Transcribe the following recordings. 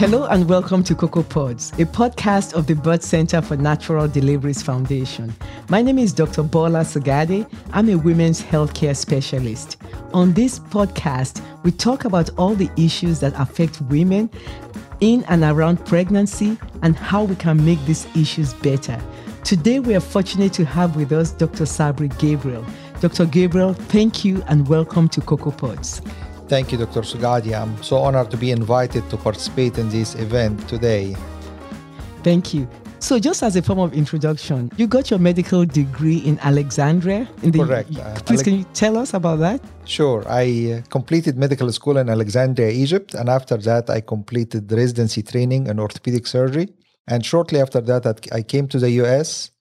Hello and welcome to Cocoa Pods, a podcast of the Birth Center for Natural Deliveries Foundation. My name is Dr. Bola Sagade. I'm a women's healthcare specialist. On this podcast, we talk about all the issues that affect women in and around pregnancy and how we can make these issues better. Today, we are fortunate to have with us Dr. Sabry Gabriel. Dr. Gabriel, thank you and welcome to Cocoa Pods. Thank you, Dr. Sugadi. I'm so honored to be invited to participate in this event today. Thank you. So, just as a form of introduction, you got your medical degree in Alexandria. In the, Correct. Uh, please, can you tell us about that? Sure. I uh, completed medical school in Alexandria, Egypt, and after that, I completed residency training in orthopedic surgery. And shortly after that, I came to the US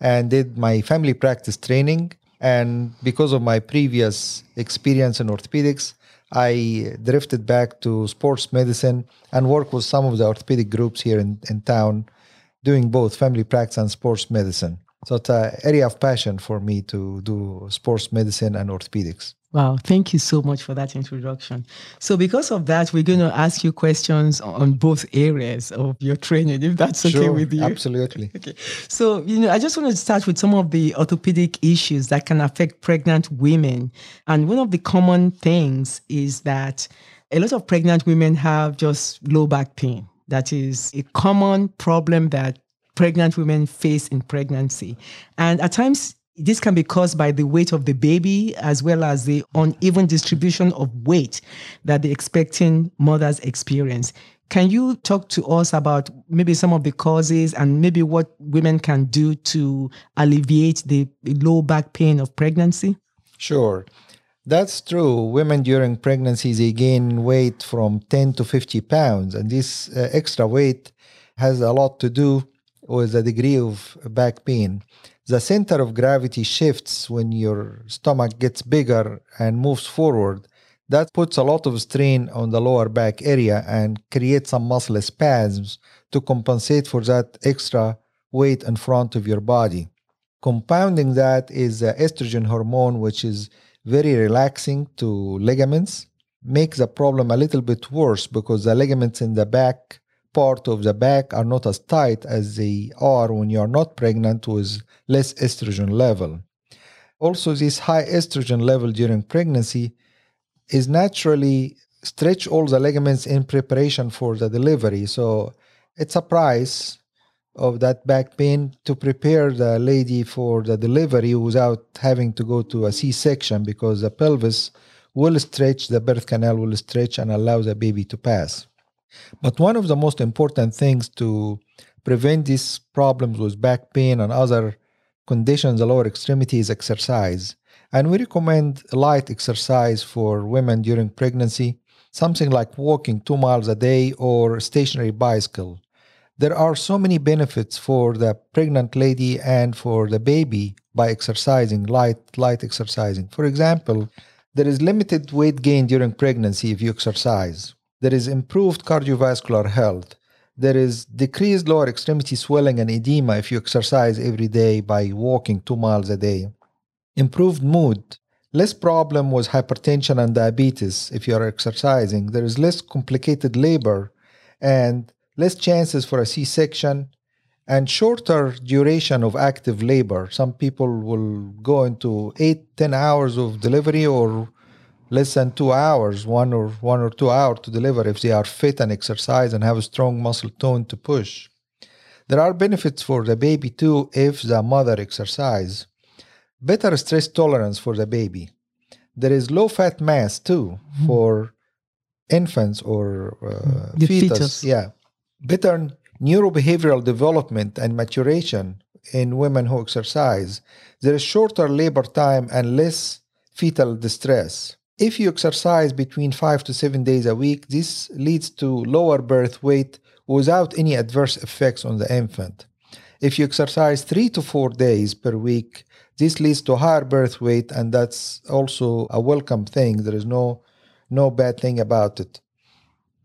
and did my family practice training. And because of my previous experience in orthopedics, I drifted back to sports medicine and worked with some of the orthopedic groups here in, in town, doing both family practice and sports medicine. So it's an area of passion for me to do sports medicine and orthopedics. Wow, thank you so much for that introduction. So, because of that, we're going to ask you questions on both areas of your training, if that's okay with you. Absolutely. okay. So, you know, I just want to start with some of the orthopedic issues that can affect pregnant women. And one of the common things is that a lot of pregnant women have just low back pain. That is a common problem that pregnant women face in pregnancy. And at times, this can be caused by the weight of the baby as well as the uneven distribution of weight that the expecting mothers experience. Can you talk to us about maybe some of the causes and maybe what women can do to alleviate the low back pain of pregnancy? Sure. That's true. Women during pregnancy they gain weight from 10 to 50 pounds and this uh, extra weight has a lot to do with the degree of back pain the center of gravity shifts when your stomach gets bigger and moves forward. That puts a lot of strain on the lower back area and creates some muscle spasms to compensate for that extra weight in front of your body. Compounding that is the estrogen hormone, which is very relaxing to ligaments, makes the problem a little bit worse because the ligaments in the back part of the back are not as tight as they are when you are not pregnant with less estrogen level. Also, this high estrogen level during pregnancy is naturally stretch all the ligaments in preparation for the delivery. So it's a price of that back pain to prepare the lady for the delivery without having to go to a C-section because the pelvis will stretch, the birth canal will stretch and allow the baby to pass. But one of the most important things to prevent these problems with back pain and other conditions, the lower extremity, is exercise. And we recommend light exercise for women during pregnancy, something like walking two miles a day or stationary bicycle. There are so many benefits for the pregnant lady and for the baby by exercising, light, light exercising. For example, there is limited weight gain during pregnancy if you exercise. There is improved cardiovascular health. There is decreased lower extremity swelling and edema if you exercise every day by walking two miles a day. Improved mood. Less problem with hypertension and diabetes if you are exercising. There is less complicated labor and less chances for a C section and shorter duration of active labor. Some people will go into eight, ten hours of delivery or less than two hours, one or one or two hours to deliver if they are fit and exercise and have a strong muscle tone to push. There are benefits for the baby too if the mother exercise. Better stress tolerance for the baby. There is low fat mass too mm-hmm. for infants or uh, fetus. fetus. Yeah. Better neurobehavioral development and maturation in women who exercise. There is shorter labor time and less fetal distress. If you exercise between five to seven days a week, this leads to lower birth weight without any adverse effects on the infant. If you exercise three to four days per week, this leads to higher birth weight, and that's also a welcome thing. There is no no bad thing about it.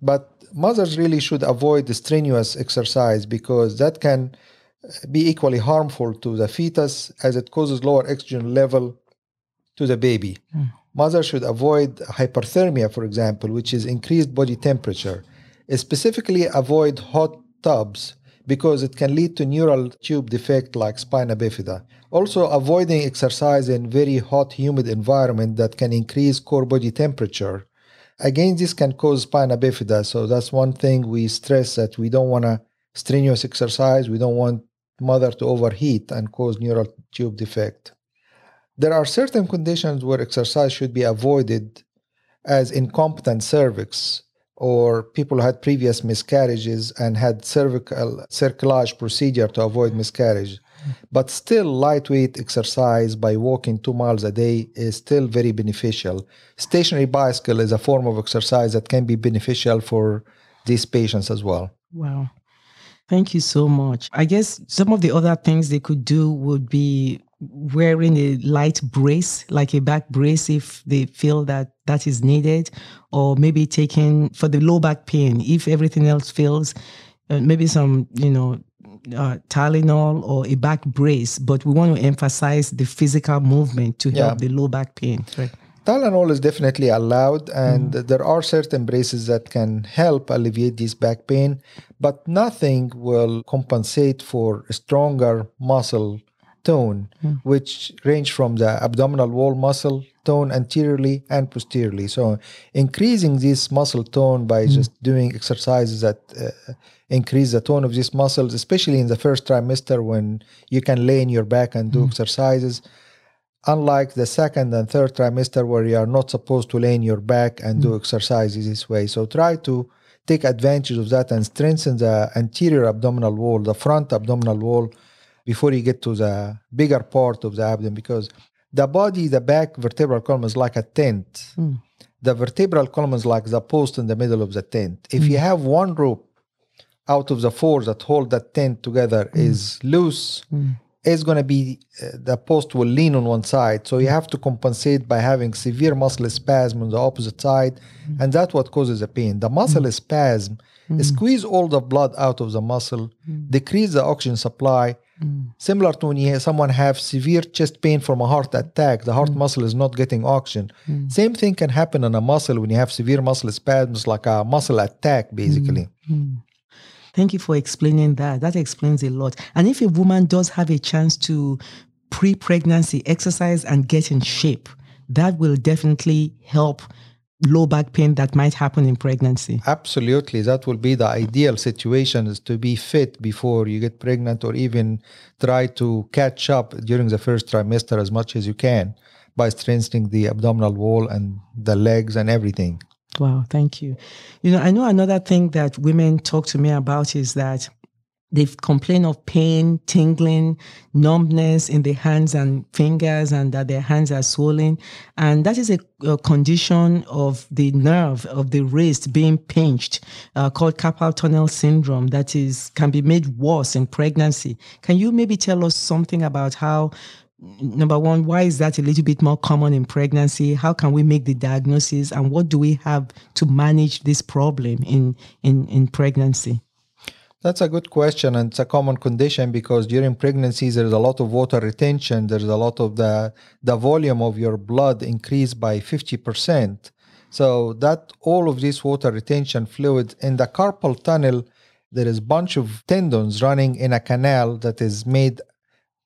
But mothers really should avoid strenuous exercise because that can be equally harmful to the fetus as it causes lower oxygen level to the baby. Mm. Mothers should avoid hyperthermia, for example, which is increased body temperature. Specifically, avoid hot tubs because it can lead to neural tube defect like spina bifida. Also, avoiding exercise in very hot, humid environment that can increase core body temperature. Again, this can cause spina bifida. So that's one thing we stress that we don't want to strenuous exercise. We don't want mother to overheat and cause neural tube defect. There are certain conditions where exercise should be avoided, as incompetent cervix, or people who had previous miscarriages and had cervical uh, cerclage procedure to avoid miscarriage. But still, lightweight exercise by walking two miles a day is still very beneficial. Stationary bicycle is a form of exercise that can be beneficial for these patients as well. Wow. Thank you so much. I guess some of the other things they could do would be wearing a light brace, like a back brace, if they feel that that is needed, or maybe taking for the low back pain, if everything else fails, uh, maybe some, you know, uh, Tylenol or a back brace, but we want to emphasize the physical movement to help yeah. the low back pain. Right. Tylenol is definitely allowed, and mm. there are certain braces that can help alleviate this back pain, but nothing will compensate for stronger muscle tone, mm. which range from the abdominal wall muscle tone anteriorly and posteriorly. So, increasing this muscle tone by mm. just doing exercises that uh, increase the tone of these muscles, especially in the first trimester when you can lay in your back and do mm. exercises. Unlike the second and third trimester, where you are not supposed to lay in your back and do mm. exercises this way. So, try to take advantage of that and strengthen the anterior abdominal wall, the front abdominal wall before you get to the bigger part of the abdomen because the body, the back vertebral column is like a tent. Mm. The vertebral column is like the post in the middle of the tent. If mm. you have one rope out of the four that hold that tent together mm. is loose, mm. it's going to be uh, the post will lean on one side. So you have to compensate by having severe muscle spasm on the opposite side, mm. and that's what causes the pain. The muscle spasm squeeze all the blood out of the muscle, decrease the oxygen supply, Similar to when someone have severe chest pain from a heart attack, the heart mm. muscle is not getting oxygen. Mm. Same thing can happen in a muscle when you have severe muscle spasms, like a muscle attack, basically. Thank you for explaining that. That explains a lot. And if a woman does have a chance to pre pregnancy exercise and get in shape, that will definitely help low back pain that might happen in pregnancy. Absolutely. That will be the ideal situation is to be fit before you get pregnant or even try to catch up during the first trimester as much as you can by strengthening the abdominal wall and the legs and everything. Wow, thank you. You know, I know another thing that women talk to me about is that They've complained of pain, tingling, numbness in the hands and fingers, and that their hands are swollen. And that is a, a condition of the nerve of the wrist being pinched, uh, called carpal tunnel syndrome. That is can be made worse in pregnancy. Can you maybe tell us something about how? Number one, why is that a little bit more common in pregnancy? How can we make the diagnosis, and what do we have to manage this problem in in, in pregnancy? That's a good question, and it's a common condition because during pregnancies there's a lot of water retention. There's a lot of the the volume of your blood increased by fifty percent. So that all of this water retention fluid in the carpal tunnel, there is a bunch of tendons running in a canal that is made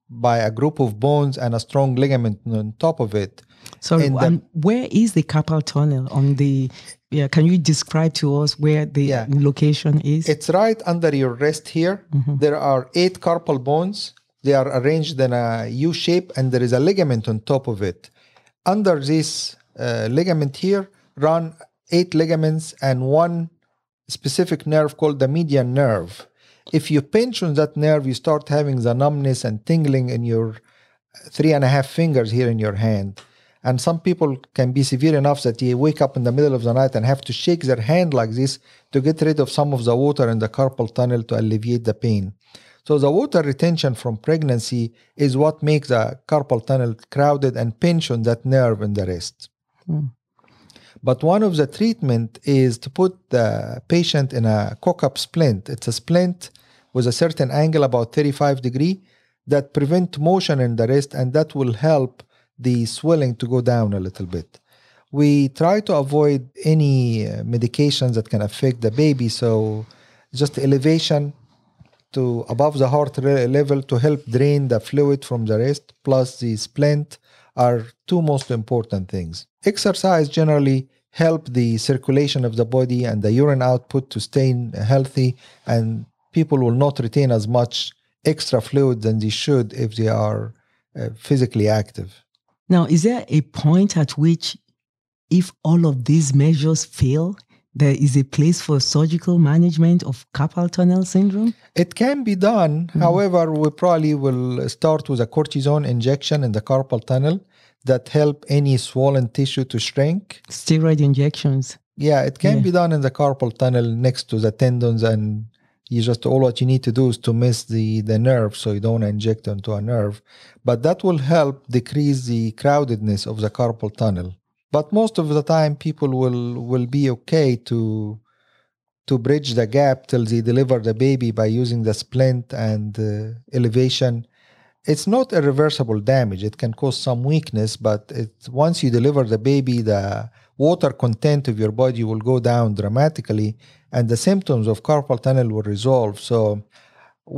by a group of bones and a strong ligament on top of it. So, um, where is the carpal tunnel on the? Yeah, can you describe to us where the yeah. location is? It's right under your wrist here. Mm-hmm. There are eight carpal bones. They are arranged in a U shape, and there is a ligament on top of it. Under this uh, ligament here, run eight ligaments and one specific nerve called the median nerve. If you pinch on that nerve, you start having the numbness and tingling in your three and a half fingers here in your hand. And some people can be severe enough that they wake up in the middle of the night and have to shake their hand like this to get rid of some of the water in the carpal tunnel to alleviate the pain. So the water retention from pregnancy is what makes the carpal tunnel crowded and pinch on that nerve in the wrist. Hmm. But one of the treatment is to put the patient in a cock-up splint. It's a splint with a certain angle about 35 degree that prevent motion in the wrist and that will help the swelling to go down a little bit. we try to avoid any uh, medications that can affect the baby. So just elevation to above the heart level to help drain the fluid from the rest plus the splint are two most important things. Exercise generally help the circulation of the body and the urine output to stay healthy and people will not retain as much extra fluid than they should if they are uh, physically active. Now, is there a point at which if all of these measures fail, there is a place for surgical management of carpal tunnel syndrome? It can be done. Mm-hmm. However, we probably will start with a cortisone injection in the carpal tunnel that help any swollen tissue to shrink. Steroid injections. Yeah, it can yeah. be done in the carpal tunnel next to the tendons and you just all what you need to do is to miss the the nerve so you don't inject into a nerve. But that will help decrease the crowdedness of the carpal tunnel. But most of the time people will will be okay to to bridge the gap till they deliver the baby by using the splint and uh, elevation. It's not irreversible damage. It can cause some weakness but it once you deliver the baby the water content of your body will go down dramatically and the symptoms of carpal tunnel will resolve so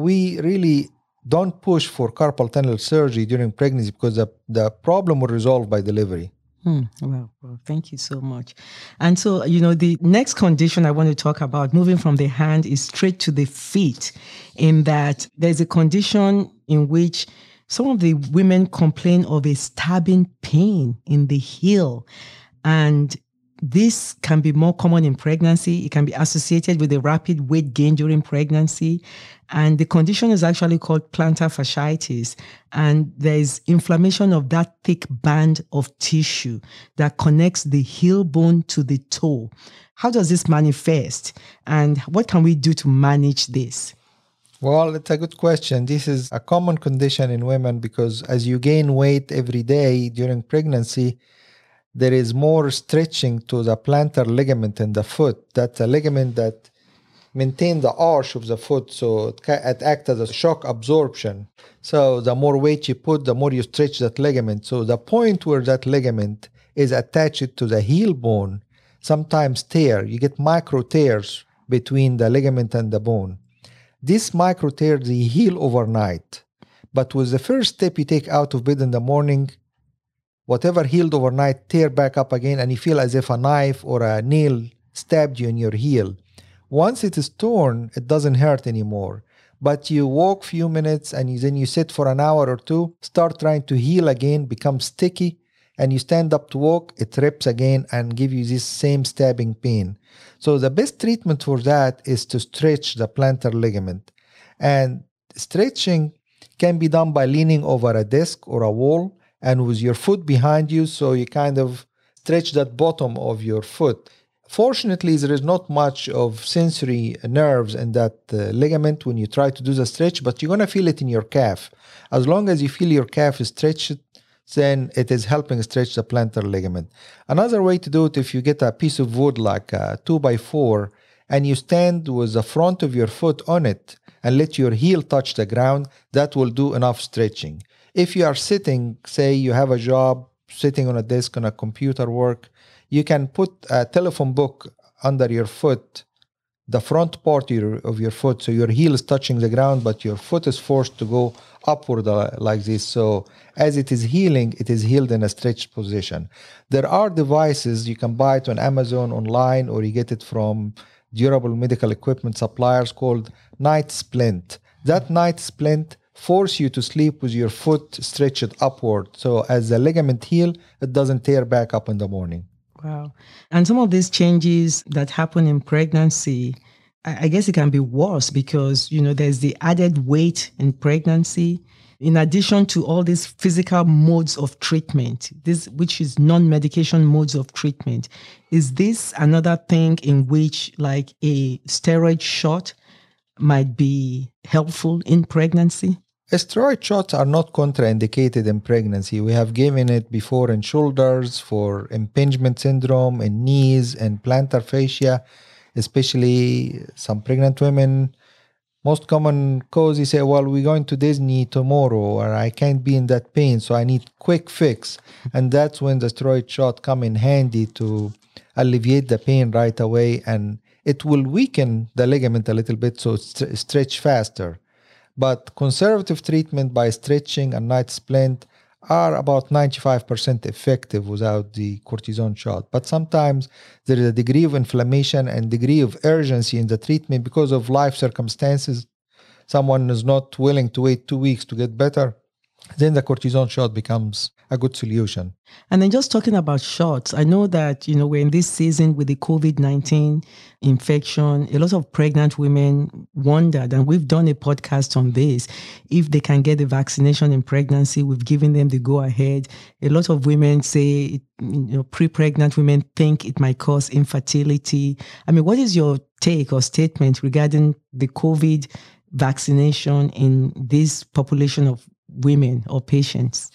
we really don't push for carpal tunnel surgery during pregnancy because the, the problem will resolve by delivery Hmm. Well, well, thank you so much. And so, you know, the next condition I want to talk about, moving from the hand, is straight to the feet, in that there's a condition in which some of the women complain of a stabbing pain in the heel. And this can be more common in pregnancy. It can be associated with a rapid weight gain during pregnancy. And the condition is actually called plantar fasciitis. And there's inflammation of that thick band of tissue that connects the heel bone to the toe. How does this manifest? And what can we do to manage this? Well, it's a good question. This is a common condition in women because as you gain weight every day during pregnancy, there is more stretching to the plantar ligament in the foot. That's a ligament that maintains the arch of the foot, so it, it acts as a shock absorption. So the more weight you put, the more you stretch that ligament. So the point where that ligament is attached to the heel bone sometimes tear. You get micro tears between the ligament and the bone. This micro tears heal overnight. But with the first step you take out of bed in the morning, whatever healed overnight tear back up again and you feel as if a knife or a nail stabbed you in your heel. Once it is torn, it doesn't hurt anymore. But you walk few minutes and then you sit for an hour or two, start trying to heal again, become sticky, and you stand up to walk, it rips again and give you this same stabbing pain. So the best treatment for that is to stretch the plantar ligament. And stretching can be done by leaning over a desk or a wall and with your foot behind you, so you kind of stretch that bottom of your foot. Fortunately, there is not much of sensory nerves in that uh, ligament when you try to do the stretch, but you're going to feel it in your calf. As long as you feel your calf is stretched, then it is helping stretch the plantar ligament. Another way to do it, if you get a piece of wood like a 2 by 4 and you stand with the front of your foot on it and let your heel touch the ground, that will do enough stretching if you are sitting, say you have a job sitting on a desk on a computer work, you can put a telephone book under your foot, the front part of your, foot, so your heel is touching the ground, but your foot is forced to go upward uh, like this. So as it is healing, it is healed in a stretched position. There are devices you can buy it on Amazon online, or you get it from durable medical equipment suppliers called Night Splint. That Night Splint force you to sleep with your foot stretched upward. So as the ligament heal, it doesn't tear back up in the morning. Wow. And some of these changes that happen in pregnancy, I guess it can be worse because, you know, there's the added weight in pregnancy. In addition to all these physical modes of treatment, this which is non-medication modes of treatment, is this another thing in which like a steroid shot might be helpful in pregnancy? Steroid shots are not contraindicated in pregnancy. We have given it before in shoulders for impingement syndrome, in knees, and plantar fascia, especially some pregnant women most common cause you say well we're going to disney tomorrow or i can't be in that pain so i need quick fix and that's when the steroid shot come in handy to alleviate the pain right away and it will weaken the ligament a little bit so st- stretch faster but conservative treatment by stretching and night splint are about 95% effective without the cortisone shot. But sometimes there is a degree of inflammation and degree of urgency in the treatment because of life circumstances. Someone is not willing to wait two weeks to get better then the cortisone shot becomes a good solution. And then just talking about shots, I know that, you know, we're in this season with the COVID 19 infection. A lot of pregnant women wondered, and we've done a podcast on this, if they can get the vaccination in pregnancy. We've given them the go ahead. A lot of women say, you know, pre pregnant women think it might cause infertility. I mean, what is your take or statement regarding the COVID vaccination in this population of women or patients?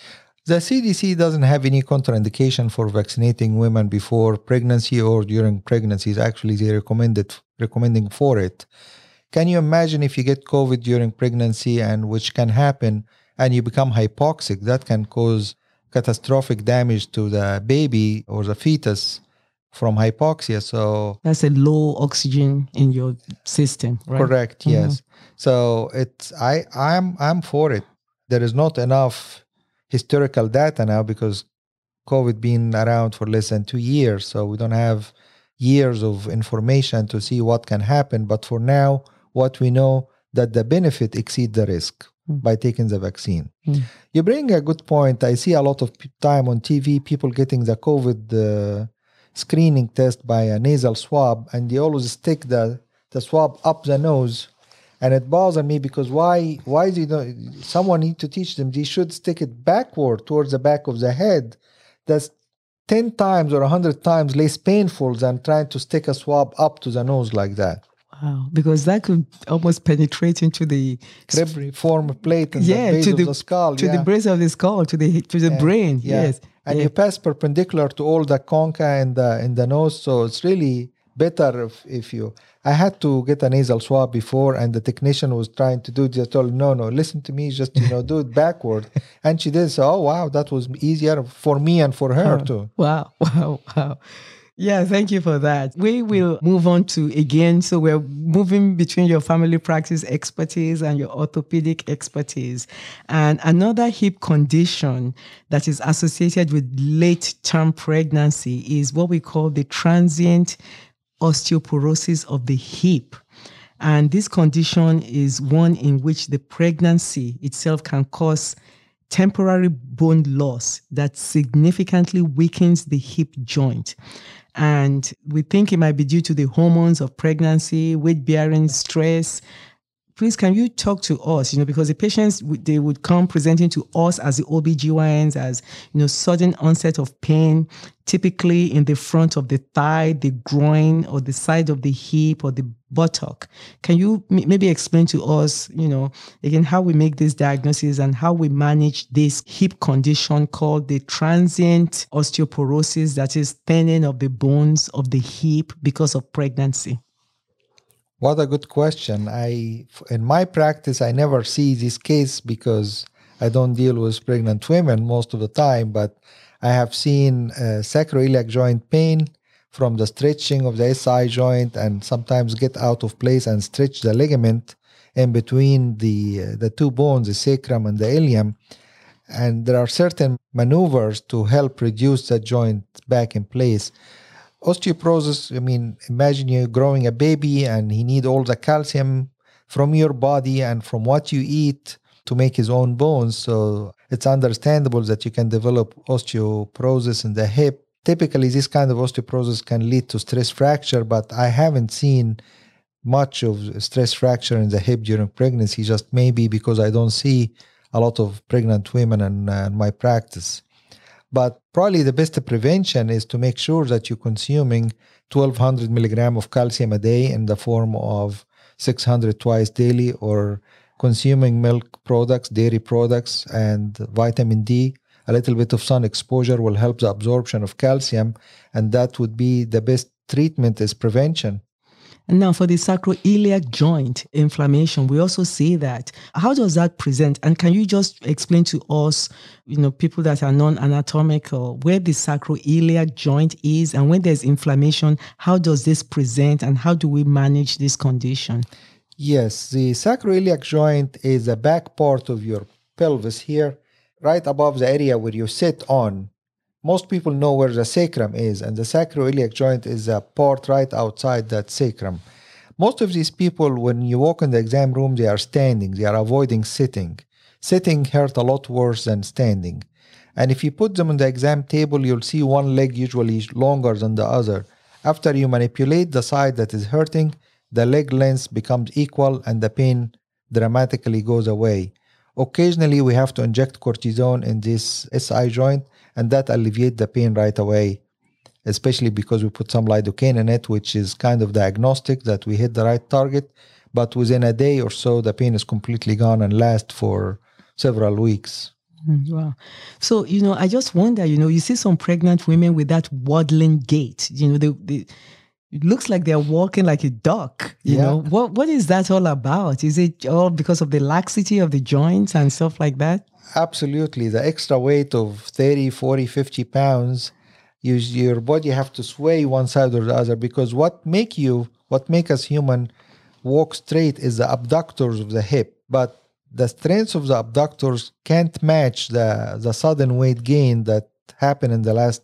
The CDC doesn't have any contraindication for vaccinating women before pregnancy or during pregnancies. Actually, they recommended recommending for it. Can you imagine if you get COVID during pregnancy and which can happen and you become hypoxic? That can cause catastrophic damage to the baby or the fetus from hypoxia. So that's a low oxygen in your system, right? Correct. Mm-hmm. Yes. So it's I I'm I'm for it there is not enough historical data now because COVID been around for less than two years, so we don't have years of information to see what can happen. But for now, what we know that the benefit exceed the risk mm. by taking the vaccine. Mm. You bring a good point. I see a lot of time on TV people getting the COVID uh, screening test by a nasal swab, and they always stick the the swab up the nose and it bothers me because why why do you know someone need to teach them they should stick it backward towards the back of the head that's 10 times or 100 times less painful than trying to stick a swab up to the nose like that Wow, because that could almost penetrate into the form a plate and yeah, the base to the, the skull, to yeah. the base of the skull, to the to the yeah, brain. Yeah. Yes, and you pass perpendicular to all the concha and the in the nose, so it's really better if, if you i had to get a nasal swab before and the technician was trying to do it just told no no listen to me just you know do it backward and she did so oh wow that was easier for me and for her oh, too wow wow wow yeah, thank you for that. We will move on to again. So we're moving between your family practice expertise and your orthopedic expertise. And another hip condition that is associated with late term pregnancy is what we call the transient osteoporosis of the hip. And this condition is one in which the pregnancy itself can cause temporary bone loss that significantly weakens the hip joint. And we think it might be due to the hormones of pregnancy, weight bearing, stress, please can you talk to us you know because the patients they would come presenting to us as the obgyns as you know sudden onset of pain typically in the front of the thigh the groin or the side of the hip or the buttock. Can you m- maybe explain to us you know again how we make this diagnosis and how we manage this hip condition called the transient osteoporosis that is thinning of the bones of the hip because of pregnancy what a good question. I in my practice I never see this case because I don't deal with pregnant women most of the time, but I have seen uh, sacroiliac joint pain from the stretching of the SI joint and sometimes get out of place and stretch the ligament in between the uh, the two bones, the sacrum and the ilium. And there are certain maneuvers to help reduce the joint back in place osteoporosis i mean imagine you're growing a baby and he need all the calcium from your body and from what you eat to make his own bones. So it's understandable that you can develop osteoporosis in the hip. Typically this kind of osteoporosis can lead to stress fracture but i haven't seen much of stress fracture in the hip during pregnancy just maybe because i don't see a lot of pregnant women in, uh, in my practice but probably the best prevention is to make sure that you're consuming 1200 milligram of calcium a day in the form of 600 twice daily or consuming milk products, dairy products, and vitamin D. A little bit of sun exposure will help the absorption of calcium, and that would be the best treatment is prevention. And now for the sacroiliac joint inflammation, we also see that. How does that present? And can you just explain to us, you know, people that are non-anatomical, uh, where the sacroiliac joint is and when there's inflammation, how does this present and how do we manage this condition? Yes, the sacroiliac joint is the back part of your pelvis here, right above the area where you sit on most people know where the sacrum is, and the sacroiliac joint is a part right outside that sacrum. Most of these people, when you walk in the exam room, they are standing, they are avoiding sitting. Sitting hurt a lot worse than standing. And if you put them on the exam table, you'll see one leg usually longer than the other. After you manipulate the side that is hurting, the leg length becomes equal and the pain dramatically goes away. Occasionally, we have to inject cortisone in this SI joint and that alleviate the pain right away especially because we put some lidocaine in it which is kind of diagnostic that we hit the right target but within a day or so the pain is completely gone and lasts for several weeks mm, Wow. So, you know, I just wonder, you know, you see some pregnant women with that waddling gait, you know, they, they it looks like they're walking like a duck, you yeah. know. What what is that all about? Is it all because of the laxity of the joints and stuff like that? Absolutely the extra weight of 30 40 50 pounds you, your body have to sway one side or the other because what make you what make us human walk straight is the abductors of the hip. But the strength of the abductors can't match the the sudden weight gain that happened in the last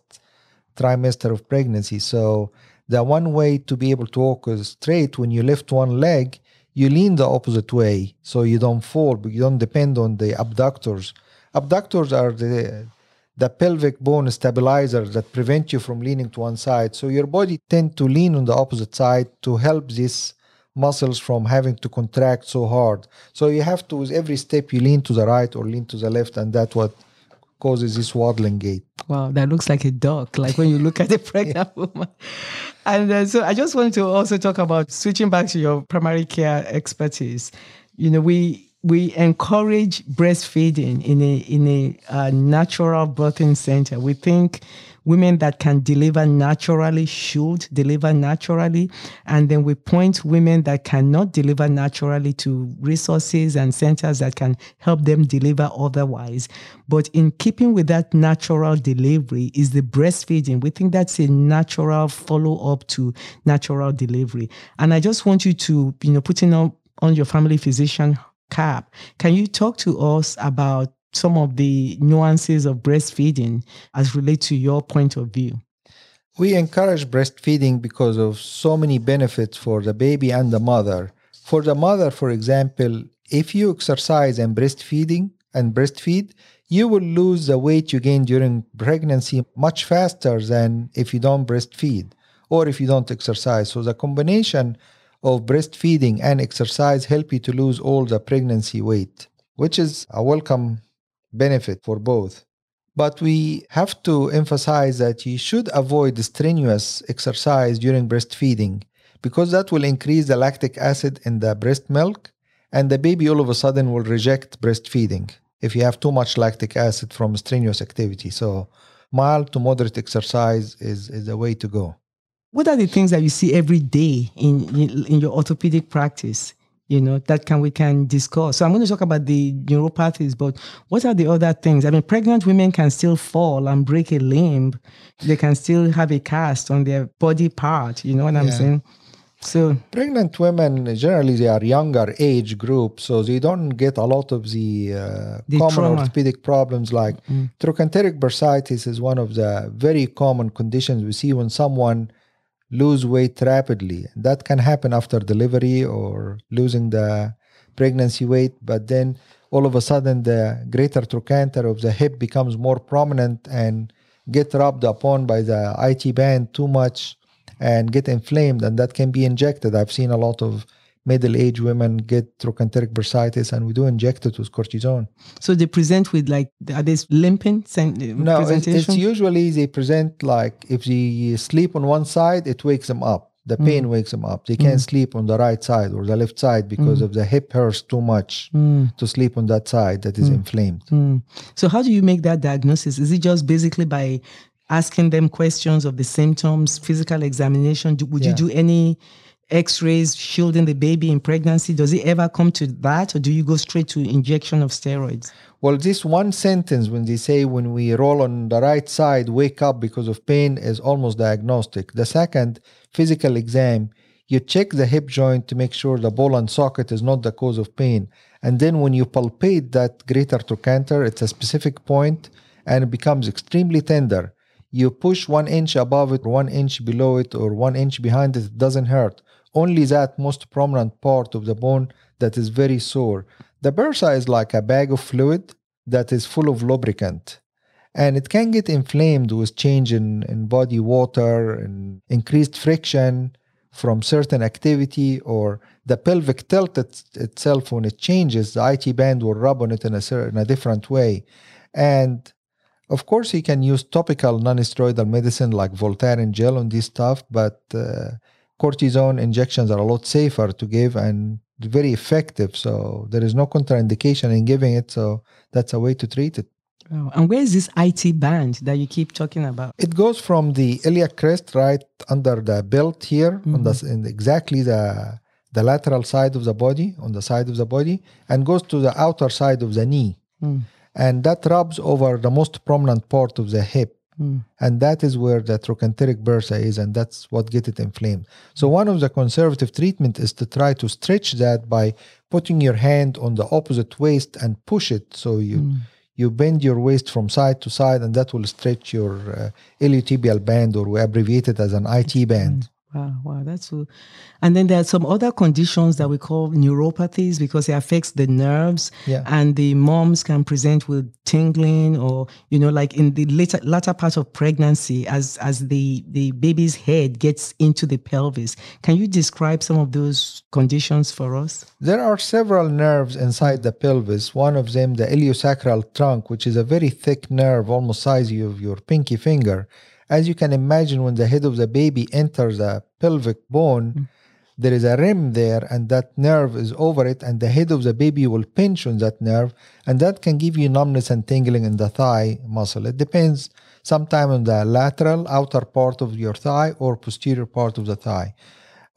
trimester of pregnancy. So the one way to be able to walk straight when you lift one leg you lean the opposite way so you don't fall, but you don't depend on the abductors. Abductors are the the pelvic bone stabilizers that prevent you from leaning to one side. So your body tend to lean on the opposite side to help these muscles from having to contract so hard. So you have to, with every step, you lean to the right or lean to the left, and that's what causes this waddling gait. Wow, that looks like a duck, like when you look at a pregnant woman. And uh, so I just wanted to also talk about switching back to your primary care expertise. You know, we we encourage breastfeeding in a in a uh, natural birthing center. We think women that can deliver naturally should deliver naturally. And then we point women that cannot deliver naturally to resources and centers that can help them deliver otherwise. But in keeping with that natural delivery is the breastfeeding. We think that's a natural follow up to natural delivery. And I just want you to, you know, putting on, on your family physician cap, can you talk to us about some of the nuances of breastfeeding as relate to your point of view? We encourage breastfeeding because of so many benefits for the baby and the mother. For the mother, for example, if you exercise and breastfeeding and breastfeed, you will lose the weight you gain during pregnancy much faster than if you don't breastfeed or if you don't exercise. So the combination of breastfeeding and exercise help you to lose all the pregnancy weight, which is a welcome benefit for both. But we have to emphasize that you should avoid strenuous exercise during breastfeeding because that will increase the lactic acid in the breast milk and the baby all of a sudden will reject breastfeeding if you have too much lactic acid from strenuous activity. So mild to moderate exercise is, is the way to go. What are the things that you see every day in, in, in your orthopedic practice? You know that can we can discuss. So i'm going to talk about the neuropathies but what are the other things? I mean pregnant women can still fall and break a limb. They can still have a cast on their body part you know what i'm saying? So pregnant women generally they are younger age group so they don't get a lot of the, uh, the common trauma. orthopedic problems like mm. trochanteric bursitis is one of the very common conditions we see when someone lose weight rapidly. That can happen after delivery or losing the pregnancy weight, but then all of a sudden the greater trochanter of the hip becomes more prominent and get rubbed upon by the IT band too much and get inflamed and that can be injected. I've seen a lot of middle-aged women get trochanteric bursitis and we do inject it with cortisone so they present with like are they limping no it's, it's, usually they present like if they sleep on one side it wakes them up the mm. pain mm. wakes them up they can't mm. sleep on the right side or the left side because mm. of the hip hurts too much mm. to sleep on that side that is mm. inflamed so how do you make that diagnosis is it just basically by asking them questions of the symptoms physical examination would yeah. you do any x-rays shielding the baby in pregnancy does it ever come to that or do you go straight to injection of steroids? Well this one sentence when they say when we roll on the right side wake up because of pain is almost diagnostic. The second physical exam you check the hip joint to make sure the ball and socket is not the cause of pain. And then when you palpate that greater trochanter it's a specific point and it becomes extremely tender. You push one inch above it, one inch below it, or one inch behind it, it doesn't hurt. Only that most prominent part of the bone that is very sore. The bursa is like a bag of fluid that is full of lubricant. And it can get inflamed with change in, in body water and increased friction from certain activity or the pelvic tilt it, itself when it changes, the IT band will rub on it in a, in a different way. And of course, you can use topical non-steroidal medicine like Voltaren gel on this stuff, but uh, cortisone injections are a lot safer to give and very effective. So there is no contraindication in giving it. So that's a way to treat it. Oh, and where is this IT band that you keep talking about? It goes from the iliac crest right under the belt here, mm-hmm. on the in exactly the the lateral side of the body, on the side of the body, and goes to the outer side of the knee. Mm and that rubs over the most prominent part of the hip mm. and that is where the trochanteric bursa is and that's what gets it inflamed so one of the conservative treatment is to try to stretch that by putting your hand on the opposite waist and push it so you mm. you bend your waist from side to side and that will stretch your uh, iliotibial band or we abbreviate it as an IT band Wow, wow, that's. And then there are some other conditions that we call neuropathies because it affects the nerves. Yeah. And the moms can present with tingling or, you know, like in the later latter part of pregnancy as as the, the baby's head gets into the pelvis. Can you describe some of those conditions for us? There are several nerves inside the pelvis. One of them, the iliosacral trunk, which is a very thick nerve, almost size of your pinky finger as you can imagine, when the head of the baby enters the pelvic bone, mm. there is a rim there, and that nerve is over it, and the head of the baby will pinch on that nerve, and that can give you numbness and tingling in the thigh muscle. It depends sometimes on the lateral outer part of your thigh or posterior part of the thigh.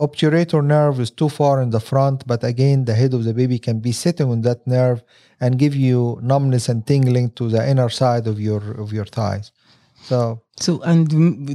Obturator nerve is too far in the front, but again, the head of the baby can be sitting on that nerve and give you numbness and tingling to the inner side of your of your thighs. So so and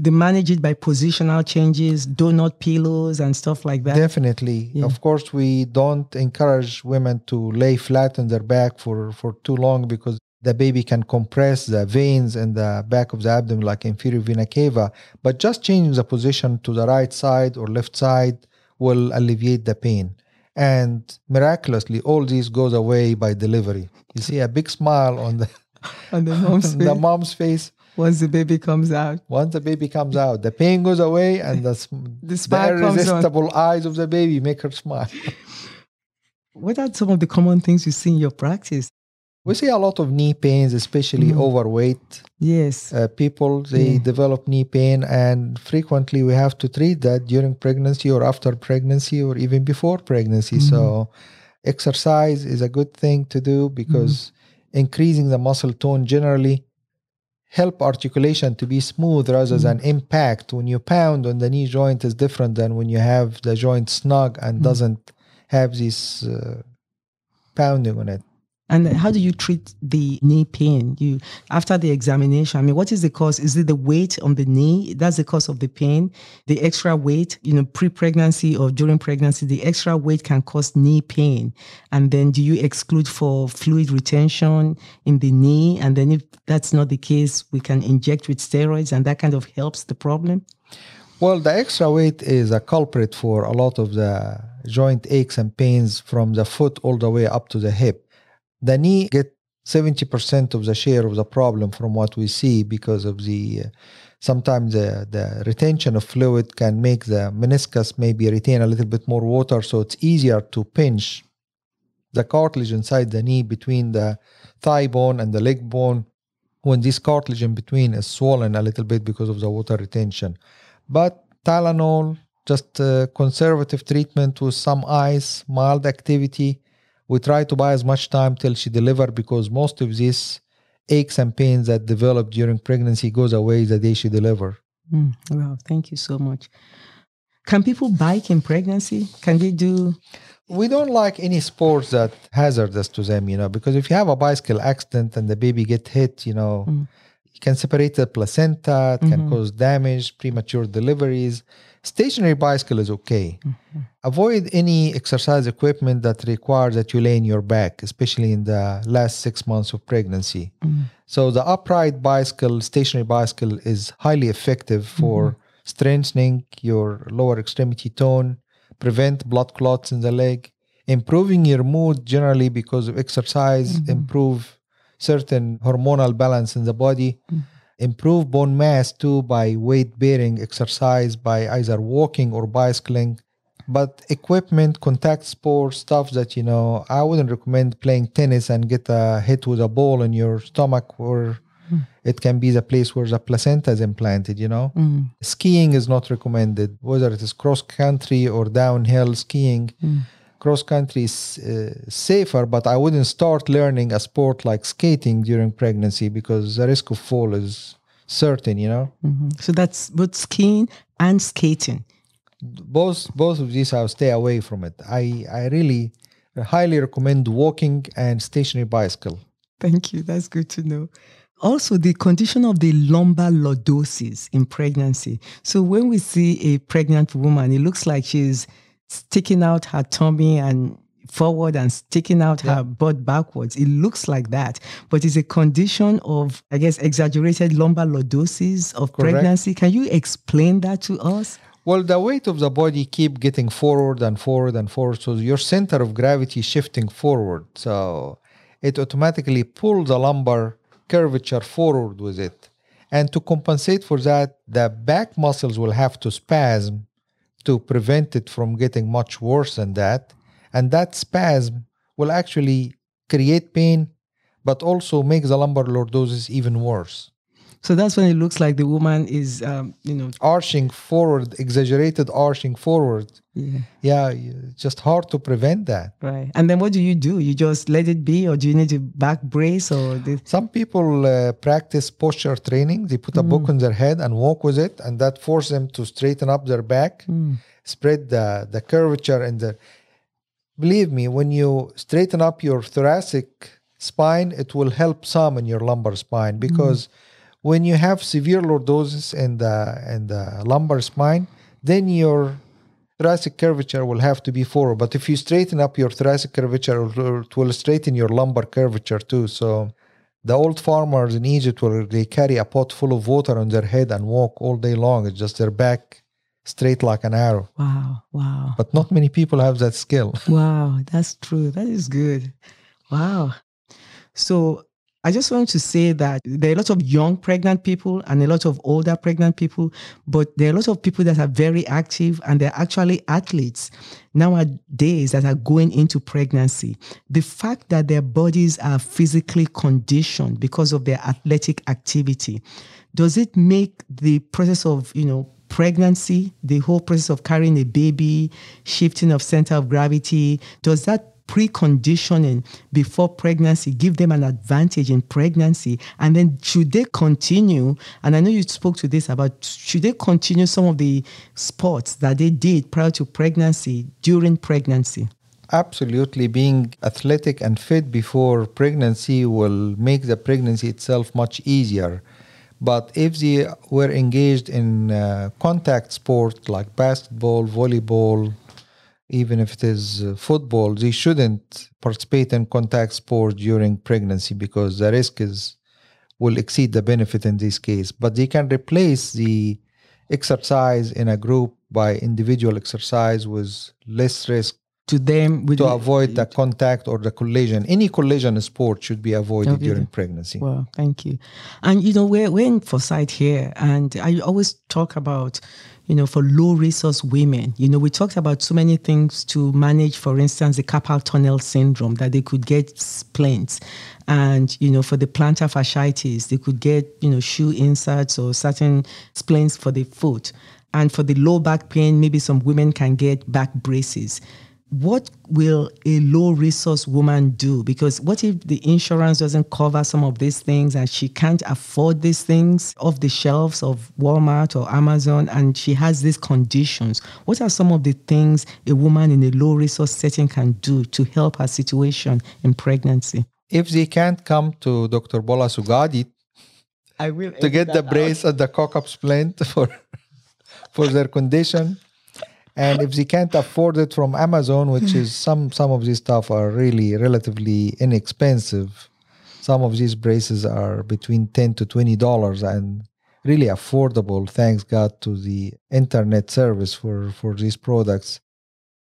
they manage it by positional changes, donut pillows and stuff like that. Definitely. Yeah. Of course, we don't encourage women to lay flat on their back for for too long because the baby can compress the veins in the back of the abdomen like inferior vena cava. But just changing the position to the right side or left side will alleviate the pain. And miraculously, all this goes away by delivery. You see a big smile on the on the mom's face. the mom's face once the baby comes out. Once the baby comes out, the pain goes away and the, the, the irresistible eyes of the baby make her smile. what are some of the common things you see in your practice? We see a lot of knee pains, especially mm. overweight. Yes. Uh, people, they yeah. develop knee pain, and frequently we have to treat that during pregnancy or after pregnancy or even before pregnancy. Mm. So, exercise is a good thing to do because mm. increasing the muscle tone generally help articulation to be smooth rather mm. than impact. When you pound on the knee joint is different than when you have the joint snug and mm. doesn't have this uh, pounding on it. And how do you treat the knee pain? You after the examination. I mean, what is the cause? Is it the weight on the knee? That's the cause of the pain. The extra weight, you know, pre-pregnancy or during pregnancy, the extra weight can cause knee pain. And then, do you exclude for fluid retention in the knee? And then, if that's not the case, we can inject with steroids, and that kind of helps the problem. Well, the extra weight is a culprit for a lot of the joint aches and pains from the foot all the way up to the hip the knee get 70% of the share of the problem from what we see because of the uh, sometimes the, the retention of fluid can make the meniscus maybe retain a little bit more water so it's easier to pinch the cartilage inside the knee between the thigh bone and the leg bone when this cartilage in between is swollen a little bit because of the water retention. But tylenol just conservative treatment with some ice mild activity we try to buy as much time till she deliver because most of these aches and pains that develop during pregnancy goes away the day she deliver. Mm, wow, thank you so much. Can people bike in pregnancy? Can they do? We don't like any sports that hazardous to them, you know, because if you have a bicycle accident and the baby get hit, you know, Mm. it can separate the placenta, it can Mhm. cause damage, premature deliveries. Stationary bicycle is okay. Mm-hmm. Avoid any exercise equipment that requires that you lay in your back, especially in the last six months of pregnancy. Mm. So the upright bicycle, stationary bicycle is highly effective for strengthening your lower extremity tone, prevent blood clots in the leg, improving your mood generally because of exercise, improve certain hormonal balance in the body, improve bone mass too by weight bearing exercise by either walking or bicycling. But equipment, contact sports, stuff that you know, I wouldn't recommend playing tennis and get a hit with a ball in your stomach, or it can be the place where the placenta is implanted. You know, Mm. skiing is not recommended, whether it is cross country or downhill skiing. Mm. Cross country is uh, safer, but I wouldn't start learning a sport like skating during pregnancy because the risk of fall is certain. You know, Mhm. So that's both skiing and skating. both both of these I'll stay away from it. I I really highly recommend walking and stationary bicycle. Thank you. That's good to know. Also, the condition of the lumbar lordosis in pregnancy. So, when we see a pregnant woman, it looks like she's sticking out her tummy and forward and sticking out her butt backwards. It looks like that, but it's a condition of, I guess, exaggerated lumbar lordosis of Correct. pregnancy. Can you explain that to us? Well, the weight of the body keep getting forward and forward and forward, so your center of gravity shifting forward. So it automatically pulls the lumbar curvature forward with it. And to compensate for that, the back muscles will have to spasm to prevent it from getting much worse than that. And that spasm will actually create pain, but also make the lumbar lordosis even worse. So that's when it looks like the woman is, um, you know, Arching forward, exaggerated arching forward. yeah, Yeah, just hard to prevent that. right. And then what do you do? You just let it be, or do you need to back brace, or Some people uh, practice posture training. They put a book on their head and walk with it, and that forces them to straighten up their back, spread the, the curvature and the. Believe me, when you straighten up your thoracic spine, it will help some in your lumbar spine because when you have severe lordosis in the uh, in the uh, lumbar spine, then your thoracic curvature will have to be forward. But if you straighten up your thoracic curvature, it will- it will straighten your lumbar curvature too. So the old farmers in Egypt will they carry a pot full of water on their head and walk all day long. It's just their back straight like an arrow. wow, wow. But not many people have that skill. Wow, that's true. That is good. Wow. So I just want to say that there are a lot of young pregnant people and a lot of older pregnant people, but there are a lot of people that are very active and they're actually athletes nowadays that are going into pregnancy. The fact that their bodies are physically conditioned because of their athletic activity, does it make the process of, you know, pregnancy, the whole process of carrying a baby, shifting of center of gravity, does that preconditioning before pregnancy give them an advantage in pregnancy? And then should they continue? And I know you spoke to this about should they continue some of the sports that they did prior to pregnancy during pregnancy? Absolutely, being athletic and fit before pregnancy will make the pregnancy itself much easier. But if they were engaged in uh, contact sport like basketball, volleyball, even if it is uh, football, they shouldn't participate in contact sport during pregnancy because the risk is will exceed the benefit in this case. But they can replace the exercise in a group by individual exercise with less risk To them, to avoid the contact or the collision. Any collision sport should be avoided Okay. during pregnancy. Well, thank you. And you know, we're we're in Foresight here, and I always talk about, you know, for low resource women. You know, we talked about so many things to manage, for instance, the carpal tunnel syndrome that they could get splints, and you know, for the plantar fasciitis, they could get you know shoe inserts or certain splints for the foot, and for the low back pain, maybe some women can get back braces. What will a low resource woman do? Because what if the insurance doesn't cover some of these things and she can't afford these things off the shelves of Walmart or Amazon and she has these conditions? What are some of the things a woman in a low resource setting can do to help her situation in pregnancy? If they can't come to Dr. Bola Sugadi I will to get the brace at the cock-up splint for for their condition, and if they can't afford it from Amazon, which is some some of these stuff are really relatively inexpensive. Some of these braces are between ten to twenty dollars and really affordable. Thanks God to the internet service for for these products.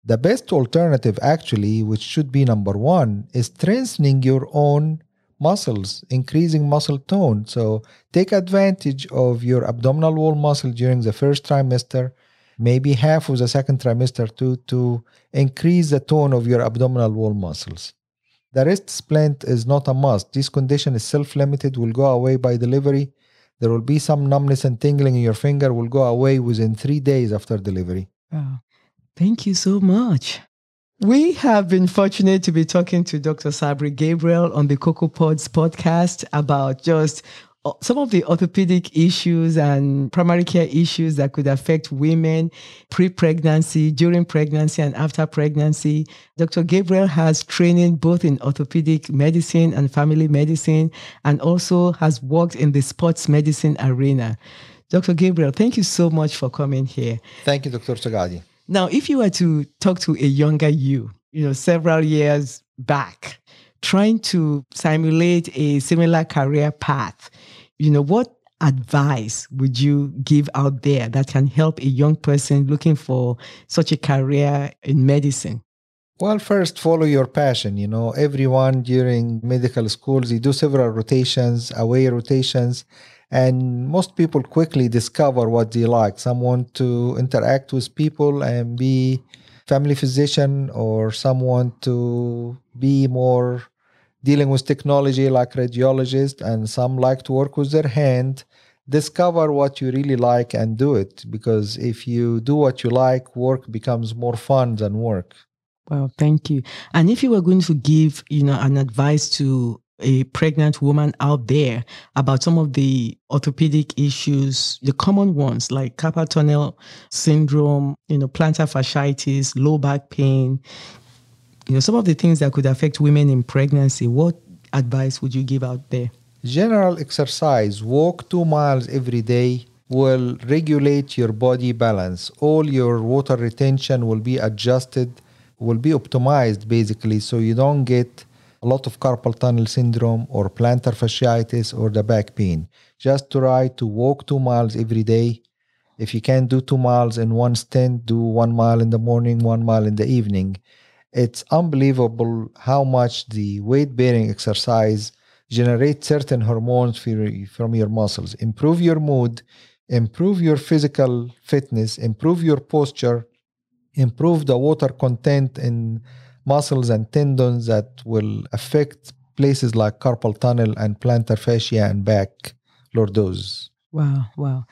The best alternative, actually, which should be number one, is strengthening your own muscles, increasing muscle tone. So take advantage of your abdominal wall muscle during the first trimester maybe half of the second trimester to, to increase the tone of your abdominal wall muscles. The wrist splint is not a must. This condition is self-limited, will go away by delivery. There will be some numbness and tingling in your finger, will go away within three days after delivery. Wow. Thank you so much. We have been fortunate to be talking to Dr. Sabry Gabriel on the Cocoa Pods podcast about just Uh, some of the orthopedic issues and primary care issues that could affect women pre pregnancy, during pregnancy, and after pregnancy. Dr. Gabriel has training both in orthopedic medicine and family medicine, and also has worked in the sports medicine arena. Dr. Gabriel, thank you so much for coming here. Thank you, Dr. Sagadi. Now, if you were to talk to a younger you, you know, several years back, trying to simulate a similar career path, you know, what advice would you give out there that can help a young person looking for such a career in medicine? Well, first, follow your passion. You know, everyone during medical schools, they do several rotations, away rotations, and most people quickly discover what they like. Some want to interact with people and be family physician, or someone to be more dealing with technology like radiologist and some like to work with their hand. Discover what you really like and do it because if you do what you like, work becomes more fun than work. Well, thank you. And if you were going to give, you know, an advice to a pregnant woman out there about some of the orthopedic issues, the common ones like carpal tunnel syndrome, you know, plantar fasciitis, low back pain, you know, some of the things that could affect women in pregnancy, what advice would you give out there? General exercise, walk two miles every day will regulate your body balance. All your water retention will be adjusted, will be optimized basically, so you don't get a lot of carpal tunnel syndrome or plantar fasciitis or the back pain. Just try to walk two miles every day. If you can't do two miles in one stint, do one mile in the morning, one mile in the evening it's unbelievable how much the weight bearing exercise generates certain hormones from your muscles improve your mood improve your physical fitness improve your posture improve the water content in muscles and tendons that will affect places like carpal tunnel and plantar fascia and back lordosis Wow, wow.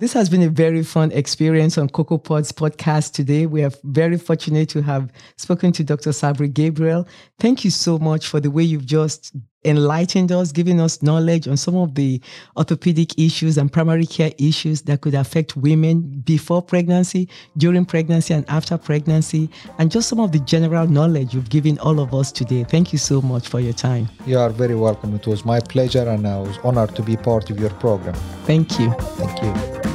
This has been a very fun experience on Cocoa Pods podcast today. We are very fortunate to have spoken to Dr. Sabry Gabriel. Thank you so much for the way you've just enlightened us, giving us knowledge on some of the orthopedic issues and primary care issues that could affect women before pregnancy, during pregnancy, and after pregnancy, and just some of the general knowledge you've given all of us today. Thank you so much for your time. You are very welcome. It was my pleasure, and I was honored to be part of your program. Thank you. Thank you.